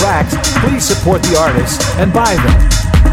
tracks, please support the artists and buy them.